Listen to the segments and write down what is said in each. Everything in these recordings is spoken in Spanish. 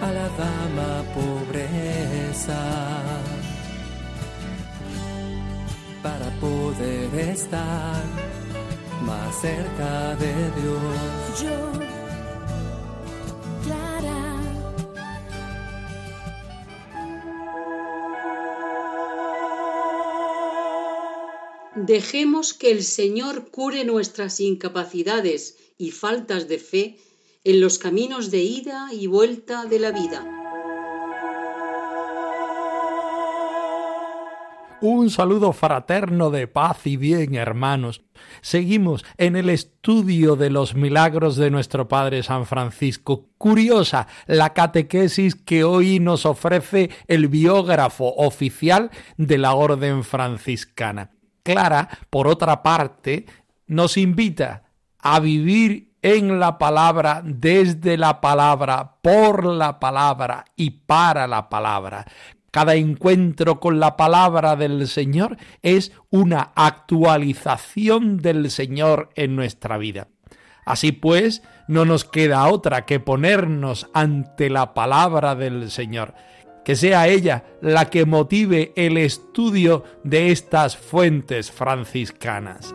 A la dama pobreza para poder estar más cerca de Dios. Yo, Clara. Dejemos que el Señor cure nuestras incapacidades y faltas de fe en los caminos de ida y vuelta de la vida. Un saludo fraterno de paz y bien, hermanos. Seguimos en el estudio de los milagros de nuestro Padre San Francisco. Curiosa la catequesis que hoy nos ofrece el biógrafo oficial de la Orden franciscana. Clara, por otra parte, nos invita a vivir en la palabra, desde la palabra, por la palabra y para la palabra. Cada encuentro con la palabra del Señor es una actualización del Señor en nuestra vida. Así pues, no nos queda otra que ponernos ante la palabra del Señor, que sea ella la que motive el estudio de estas fuentes franciscanas.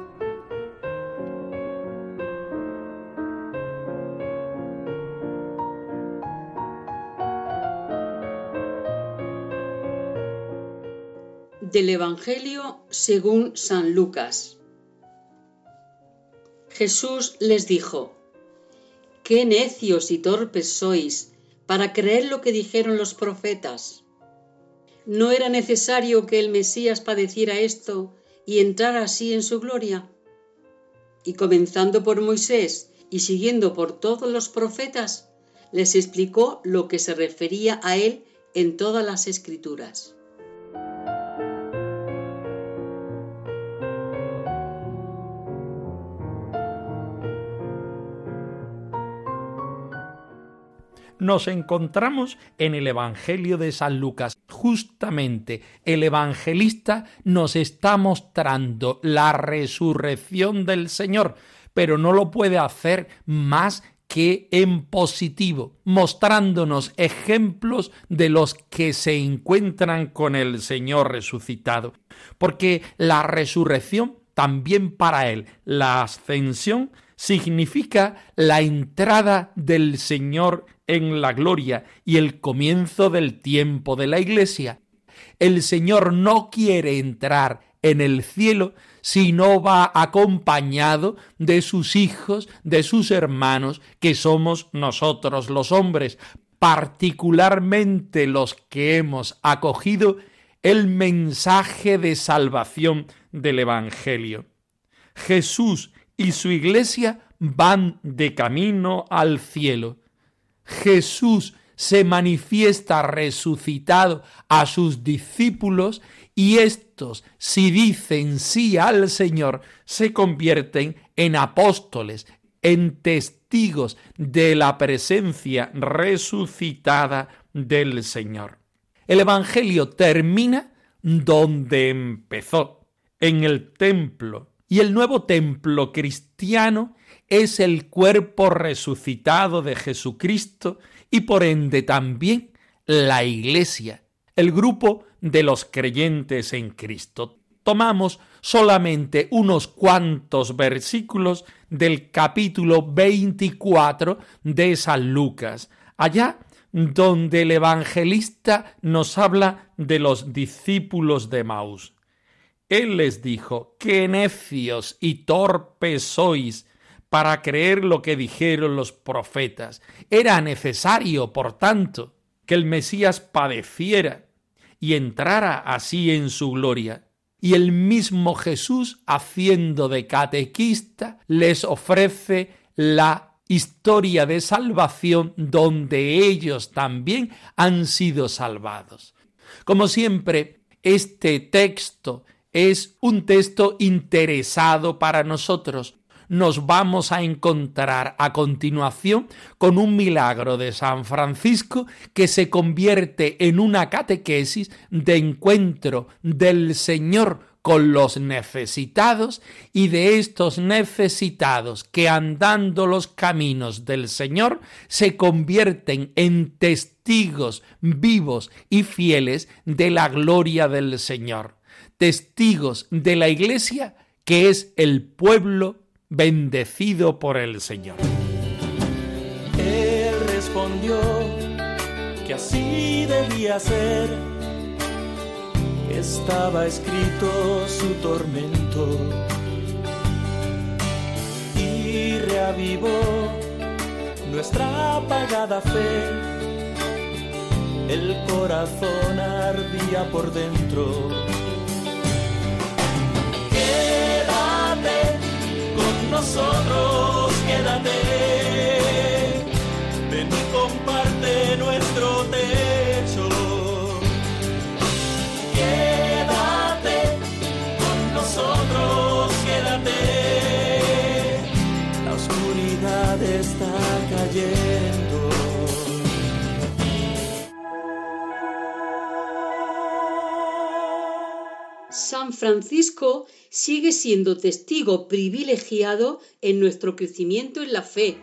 Del Evangelio según San Lucas. Jesús les dijo, Qué necios y torpes sois para creer lo que dijeron los profetas. ¿No era necesario que el Mesías padeciera esto y entrara así en su gloria? Y comenzando por Moisés y siguiendo por todos los profetas, les explicó lo que se refería a él en todas las escrituras. Nos encontramos en el Evangelio de San Lucas. Justamente el evangelista nos está mostrando la resurrección del Señor, pero no lo puede hacer más que en positivo, mostrándonos ejemplos de los que se encuentran con el Señor resucitado. Porque la resurrección, también para él, la ascensión, significa la entrada del Señor en la gloria y el comienzo del tiempo de la Iglesia. El Señor no quiere entrar en el cielo si no va acompañado de sus hijos, de sus hermanos, que somos nosotros los hombres, particularmente los que hemos acogido el mensaje de salvación del Evangelio. Jesús y su iglesia van de camino al cielo. Jesús se manifiesta resucitado a sus discípulos y estos, si dicen sí al Señor, se convierten en apóstoles, en testigos de la presencia resucitada del Señor. El Evangelio termina donde empezó, en el templo, y el nuevo templo cristiano es el cuerpo resucitado de Jesucristo y por ende también la Iglesia, el grupo de los creyentes en Cristo. Tomamos solamente unos cuantos versículos del capítulo 24 de San Lucas, allá donde el evangelista nos habla de los discípulos de Maús. Él les dijo, qué necios y torpes sois para creer lo que dijeron los profetas. Era necesario, por tanto, que el Mesías padeciera y entrara así en su gloria. Y el mismo Jesús, haciendo de catequista, les ofrece la historia de salvación donde ellos también han sido salvados. Como siempre, este texto es un texto interesado para nosotros. Nos vamos a encontrar a continuación con un milagro de San Francisco que se convierte en una catequesis de encuentro del Señor con los necesitados y de estos necesitados que andando los caminos del Señor se convierten en testigos vivos y fieles de la gloria del Señor, testigos de la Iglesia que es el pueblo bendecido por el Señor. Él respondió que así debía ser estaba escrito su tormento y reavivó nuestra apagada fe. El corazón ardía por dentro. Nosotros, quédate. San Francisco sigue siendo testigo privilegiado en nuestro crecimiento en la fe.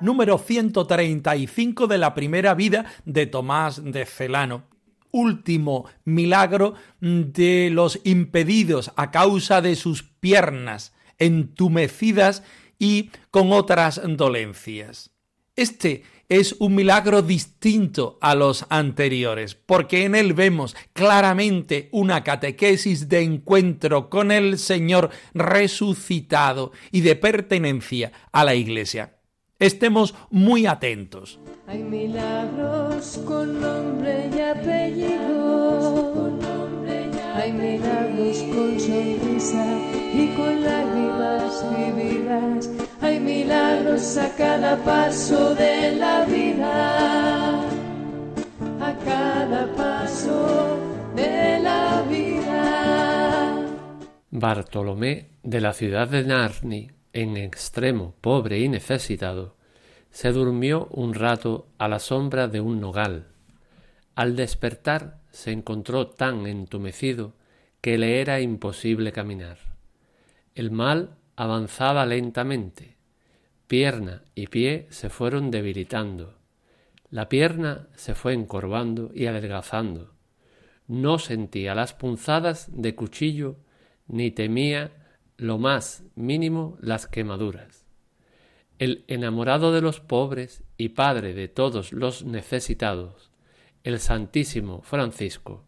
Número 135 de la primera vida de Tomás de Celano último milagro de los impedidos a causa de sus piernas entumecidas y con otras dolencias. Este es un milagro distinto a los anteriores, porque en él vemos claramente una catequesis de encuentro con el Señor resucitado y de pertenencia a la Iglesia. Estemos muy atentos. Hay milagros con nombre y apellido. Hay milagros con sonrisa y con lágrimas vividas. Hay milagros a cada paso de la vida. A cada paso de la vida. Bartolomé de la ciudad de Narni, en extremo pobre y necesitado, se durmió un rato a la sombra de un nogal. Al despertar se encontró tan entumecido que le era imposible caminar. El mal avanzaba lentamente. Pierna y pie se fueron debilitando. La pierna se fue encorvando y adelgazando. No sentía las punzadas de cuchillo ni temía lo más mínimo las quemaduras el enamorado de los pobres y padre de todos los necesitados, el Santísimo Francisco,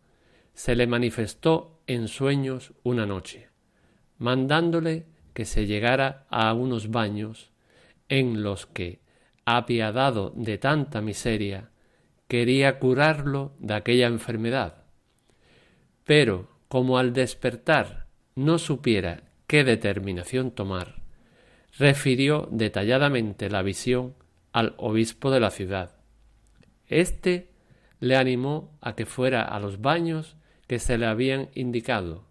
se le manifestó en sueños una noche, mandándole que se llegara a unos baños en los que, apiadado de tanta miseria, quería curarlo de aquella enfermedad. Pero, como al despertar no supiera qué determinación tomar, refirió detalladamente la visión al obispo de la ciudad. Este le animó a que fuera a los baños que se le habían indicado,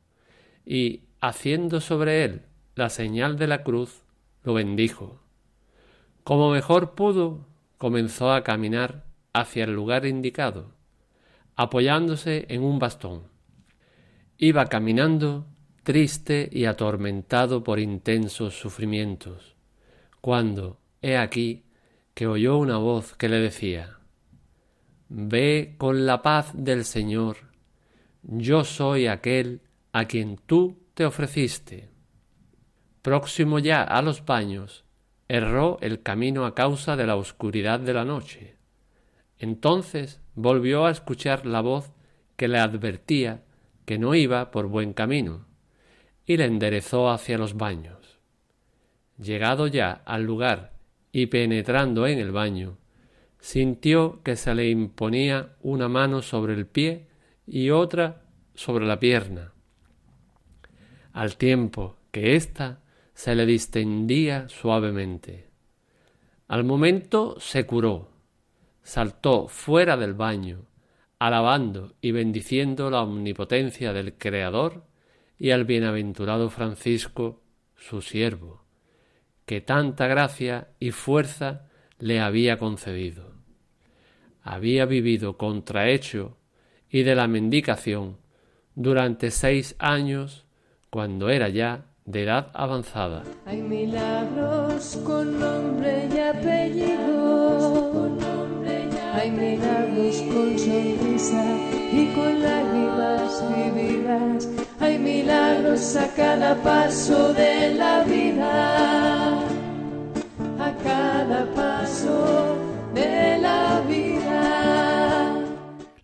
y, haciendo sobre él la señal de la cruz, lo bendijo. Como mejor pudo, comenzó a caminar hacia el lugar indicado, apoyándose en un bastón. Iba caminando triste y atormentado por intensos sufrimientos, cuando, he aquí, que oyó una voz que le decía Ve con la paz del Señor, yo soy aquel a quien tú te ofreciste. Próximo ya a los baños, erró el camino a causa de la oscuridad de la noche. Entonces volvió a escuchar la voz que le advertía que no iba por buen camino y le enderezó hacia los baños. Llegado ya al lugar y penetrando en el baño, sintió que se le imponía una mano sobre el pie y otra sobre la pierna, al tiempo que ésta se le distendía suavemente. Al momento se curó, saltó fuera del baño, alabando y bendiciendo la omnipotencia del Creador y al bienaventurado Francisco, su siervo, que tanta gracia y fuerza le había concedido. Había vivido contrahecho y de la mendicación durante seis años cuando era ya de edad avanzada. Hay milagros con nombre y apellido. Hay milagros con sonrisa y con lágrimas vividas. Hay milagros a cada paso de la vida. A cada paso de la vida.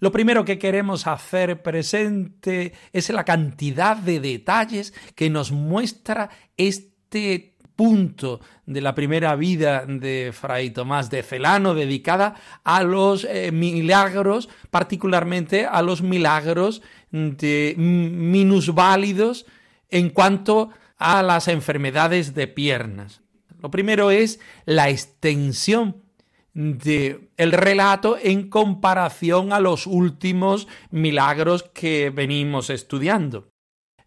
Lo primero que queremos hacer presente es la cantidad de detalles que nos muestra este punto de la primera vida de Fray Tomás de Celano dedicada a los eh, milagros, particularmente a los milagros de minusválidos en cuanto a las enfermedades de piernas. Lo primero es la extensión de el relato en comparación a los últimos milagros que venimos estudiando.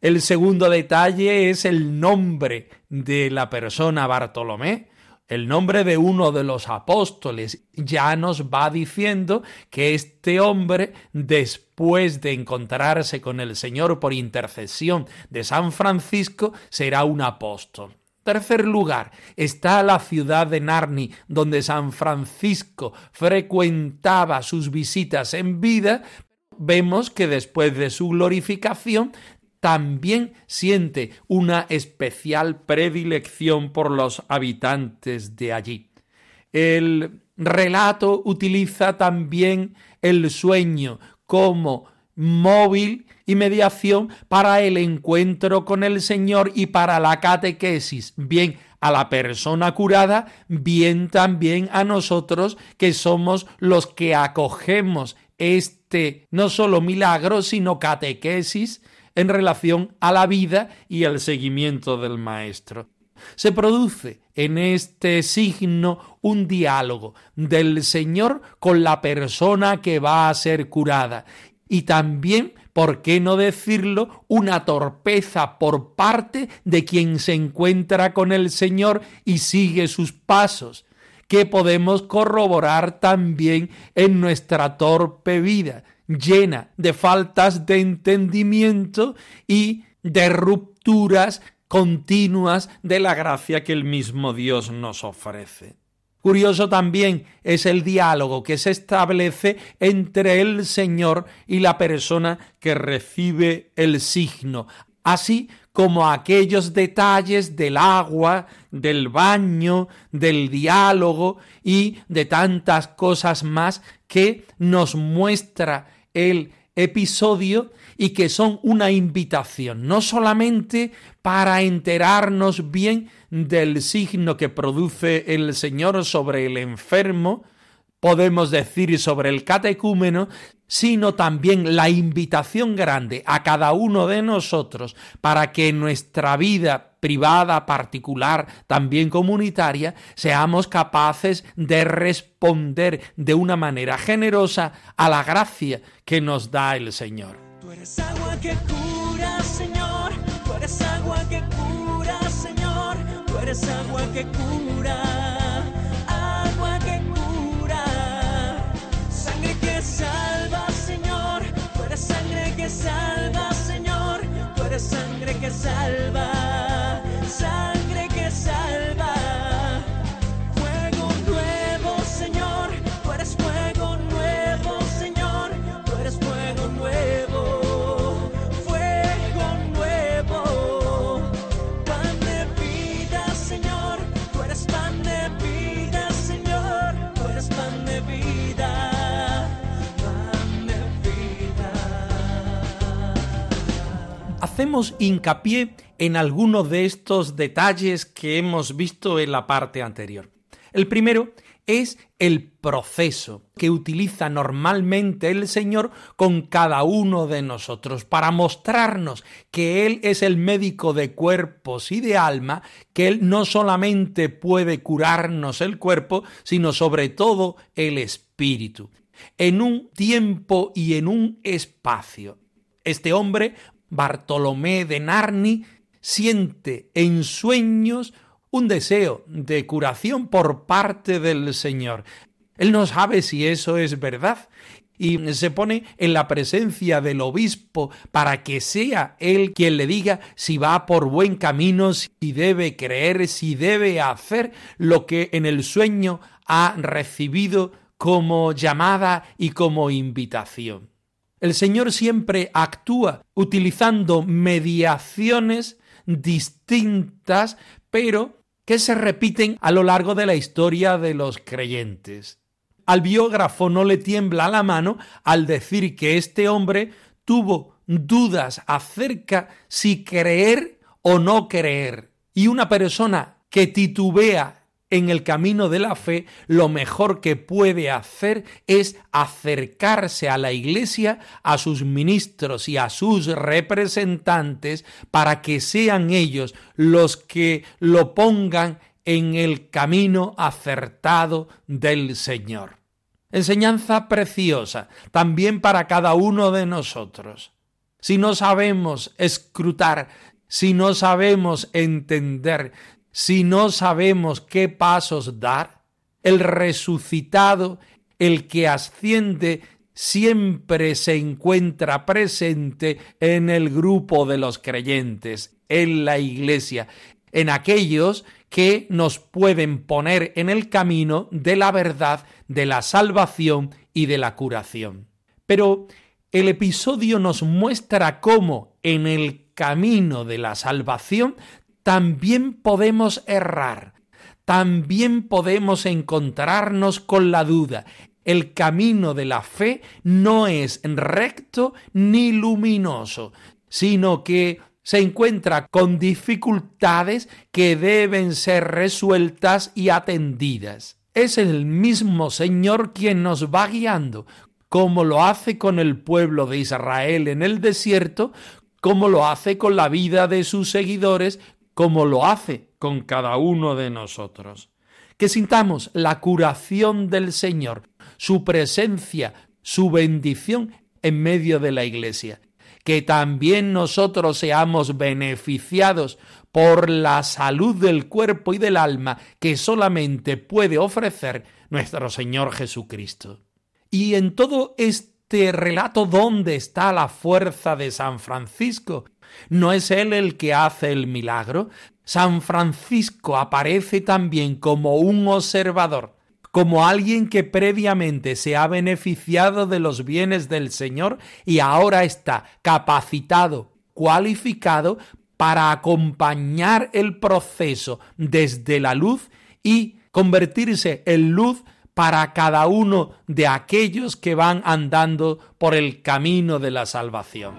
El segundo detalle es el nombre de la persona Bartolomé. El nombre de uno de los apóstoles ya nos va diciendo que este hombre, después de encontrarse con el Señor por intercesión de San Francisco, será un apóstol. Tercer lugar está la ciudad de Narni, donde San Francisco frecuentaba sus visitas en vida. Vemos que después de su glorificación también siente una especial predilección por los habitantes de allí. El relato utiliza también el sueño como móvil y mediación para el encuentro con el Señor y para la catequesis, bien a la persona curada, bien también a nosotros que somos los que acogemos este no solo milagro, sino catequesis en relación a la vida y al seguimiento del Maestro. Se produce en este signo un diálogo del Señor con la persona que va a ser curada y también, ¿por qué no decirlo?, una torpeza por parte de quien se encuentra con el Señor y sigue sus pasos, que podemos corroborar también en nuestra torpe vida, llena de faltas de entendimiento y de rupturas continuas de la gracia que el mismo Dios nos ofrece. Curioso también es el diálogo que se establece entre el Señor y la persona que recibe el signo, así como aquellos detalles del agua, del baño, del diálogo y de tantas cosas más que nos muestra el episodio y que son una invitación, no solamente para enterarnos bien del signo que produce el Señor sobre el enfermo, podemos decir sobre el catecúmeno, sino también la invitación grande a cada uno de nosotros para que en nuestra vida privada, particular, también comunitaria, seamos capaces de responder de una manera generosa a la gracia que nos da el Señor. Tú eres agua que cura, Señor. Tú eres agua que cura, Señor. Tú eres agua que cura. Salva, Señor. Tú eres sangre que salva. Sangre Hacemos hincapié en algunos de estos detalles que hemos visto en la parte anterior. El primero es el proceso que utiliza normalmente el Señor con cada uno de nosotros para mostrarnos que Él es el médico de cuerpos y de alma, que Él no solamente puede curarnos el cuerpo, sino sobre todo el espíritu, en un tiempo y en un espacio. Este hombre, Bartolomé de Narni, siente en sueños un deseo de curación por parte del Señor. Él no sabe si eso es verdad y se pone en la presencia del obispo para que sea él quien le diga si va por buen camino, si debe creer, si debe hacer lo que en el sueño ha recibido como llamada y como invitación. El Señor siempre actúa utilizando mediaciones distintas, pero que se repiten a lo largo de la historia de los creyentes. Al biógrafo no le tiembla la mano al decir que este hombre tuvo dudas acerca si creer o no creer. Y una persona que titubea en el camino de la fe, lo mejor que puede hacer es acercarse a la Iglesia, a sus ministros y a sus representantes, para que sean ellos los que lo pongan en el camino acertado del Señor. Enseñanza preciosa también para cada uno de nosotros. Si no sabemos escrutar, si no sabemos entender, si no sabemos qué pasos dar? El resucitado, el que asciende, siempre se encuentra presente en el grupo de los creyentes, en la iglesia, en aquellos que nos pueden poner en el camino de la verdad, de la salvación y de la curación. Pero el episodio nos muestra cómo en el camino de la salvación también podemos errar, también podemos encontrarnos con la duda. El camino de la fe no es recto ni luminoso, sino que se encuentra con dificultades que deben ser resueltas y atendidas. Es el mismo Señor quien nos va guiando, como lo hace con el pueblo de Israel en el desierto, como lo hace con la vida de sus seguidores, como lo hace con cada uno de nosotros. Que sintamos la curación del Señor, su presencia, su bendición en medio de la iglesia. Que también nosotros seamos beneficiados por la salud del cuerpo y del alma que solamente puede ofrecer nuestro Señor Jesucristo. Y en todo este relato, ¿dónde está la fuerza de San Francisco? ¿No es él el que hace el milagro? San Francisco aparece también como un observador, como alguien que previamente se ha beneficiado de los bienes del Señor y ahora está capacitado, cualificado para acompañar el proceso desde la luz y convertirse en luz para cada uno de aquellos que van andando por el camino de la salvación.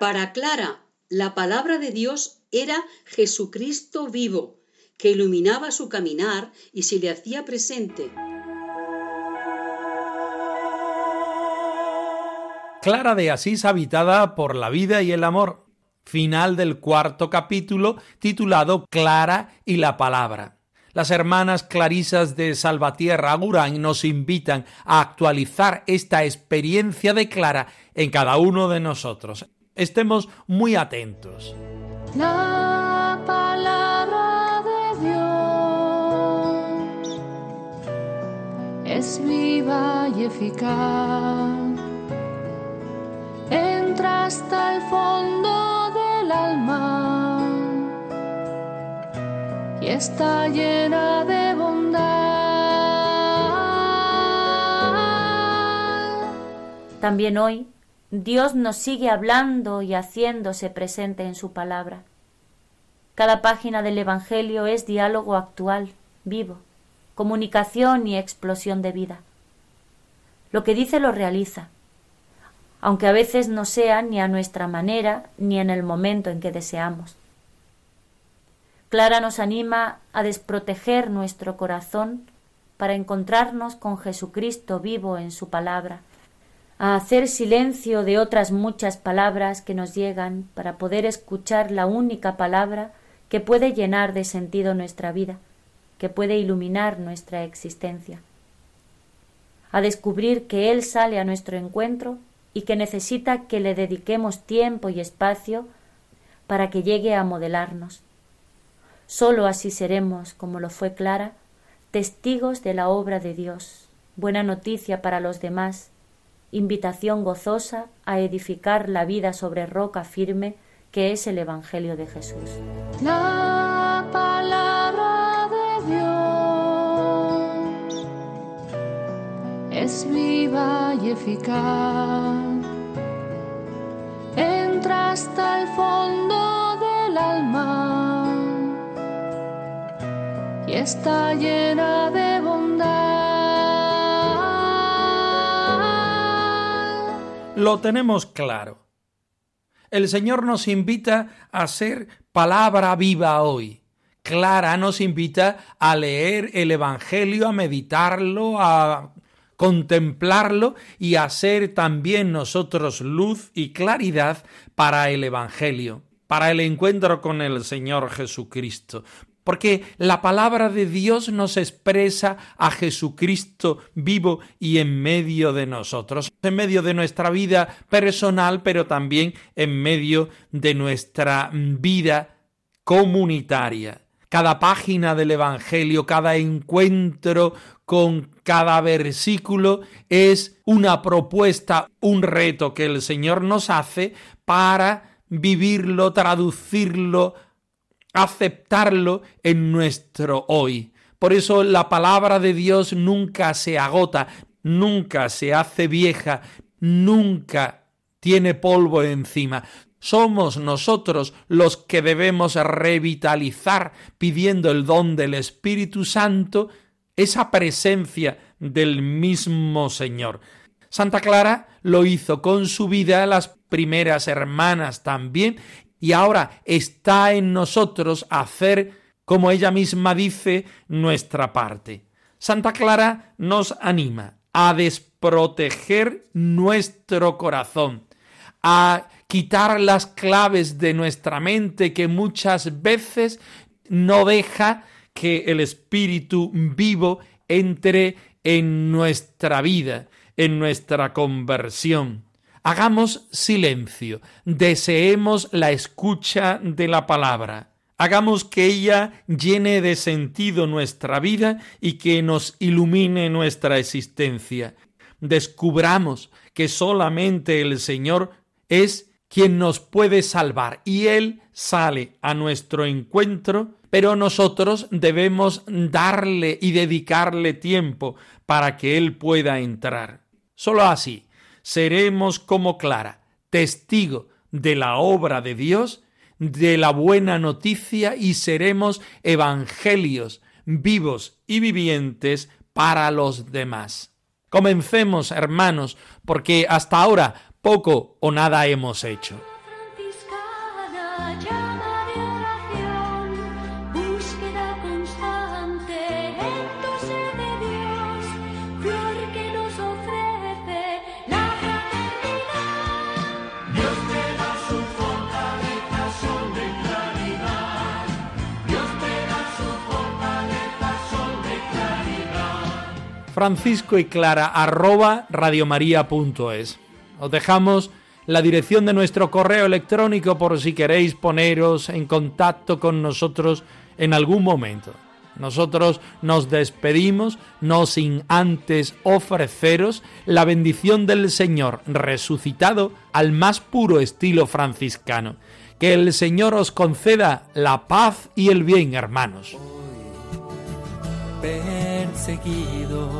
Para Clara, La palabra de Dios era Jesucristo vivo, que iluminaba su caminar y se le hacía presente. Clara de Asís habitada por la vida y el amor. Final del cuarto capítulo titulado Clara y la palabra. Las hermanas clarisas de Salvatierra Agurán nos invitan a actualizar esta experiencia de Clara en cada uno de nosotros. Estemos muy atentos. La palabra de Dios es viva y eficaz. Entra hasta el fondo del alma y está llena de bondad. También hoy Dios nos sigue hablando y haciéndose presente en su palabra. Cada página del Evangelio es diálogo actual, vivo, comunicación y explosión de vida. Lo que dice lo realiza, aunque a veces no sea ni a nuestra manera ni en el momento en que deseamos. Clara nos anima a desproteger nuestro corazón para encontrarnos con Jesucristo vivo en su palabra, a hacer silencio de otras muchas palabras que nos llegan para poder escuchar la única palabra que puede llenar de sentido nuestra vida, que puede iluminar nuestra existencia, a descubrir que Él sale a nuestro encuentro y que necesita que le dediquemos tiempo y espacio para que llegue a modelarnos. Sólo así seremos, como lo fue Clara, testigos de la obra de Dios, buena noticia para los demás, invitación gozosa a edificar la vida sobre roca firme que es el Evangelio de Jesús. La palabra de Dios es viva y eficaz. Entra hasta el fondo del alma y está llena de Lo tenemos claro. El Señor nos invita a ser palabra viva hoy. Clara nos invita a leer el Evangelio, a meditarlo, a contemplarlo y a ser también nosotros luz y claridad para el Evangelio, para el encuentro con el Señor Jesucristo, porque la palabra de Dios nos expresa a Jesucristo vivo y en medio de nosotros, en medio de nuestra vida personal, pero también en medio de nuestra vida comunitaria. Cada página del Evangelio, cada encuentro con cada versículo es una propuesta, un reto que el Señor nos hace para vivirlo, traducirlo, aceptarlo en nuestro hoy. Por eso la palabra de Dios nunca se agota, nunca se hace vieja, nunca tiene polvo encima. Somos nosotros los que debemos revitalizar pidiendo el don del Espíritu Santo, esa presencia del mismo Señor. Santa Clara lo hizo con su vida, las primeras hermanas también, y ahora está en nosotros hacer, como ella misma dice, nuestra parte. Santa Clara nos anima a desproteger nuestro corazón, a quitar las claves de nuestra mente que muchas veces no deja que el Espíritu vivo entre en nuestra vida, en nuestra conversión. Hagamos silencio, deseemos la escucha de la palabra. Hagamos que ella llene de sentido nuestra vida y que nos ilumine nuestra existencia. Descubramos que solamente el Señor es quien nos puede salvar y Él sale a nuestro encuentro, pero nosotros debemos darle y dedicarle tiempo para que Él pueda entrar. Solo así seremos como Clara, testigo de la obra de Dios, de la buena noticia y seremos evangelios vivos y vivientes para los demás. Comencemos, hermanos, porque hasta ahora poco o nada hemos hecho. Francisco y clara arroba radiomaria.es. Os dejamos la dirección de nuestro correo electrónico por si queréis poneros en contacto con nosotros en algún momento. Nosotros nos despedimos, no sin antes ofreceros la bendición del Señor resucitado al más puro estilo franciscano. Que el Señor os conceda la paz y el bien, hermanos perseguido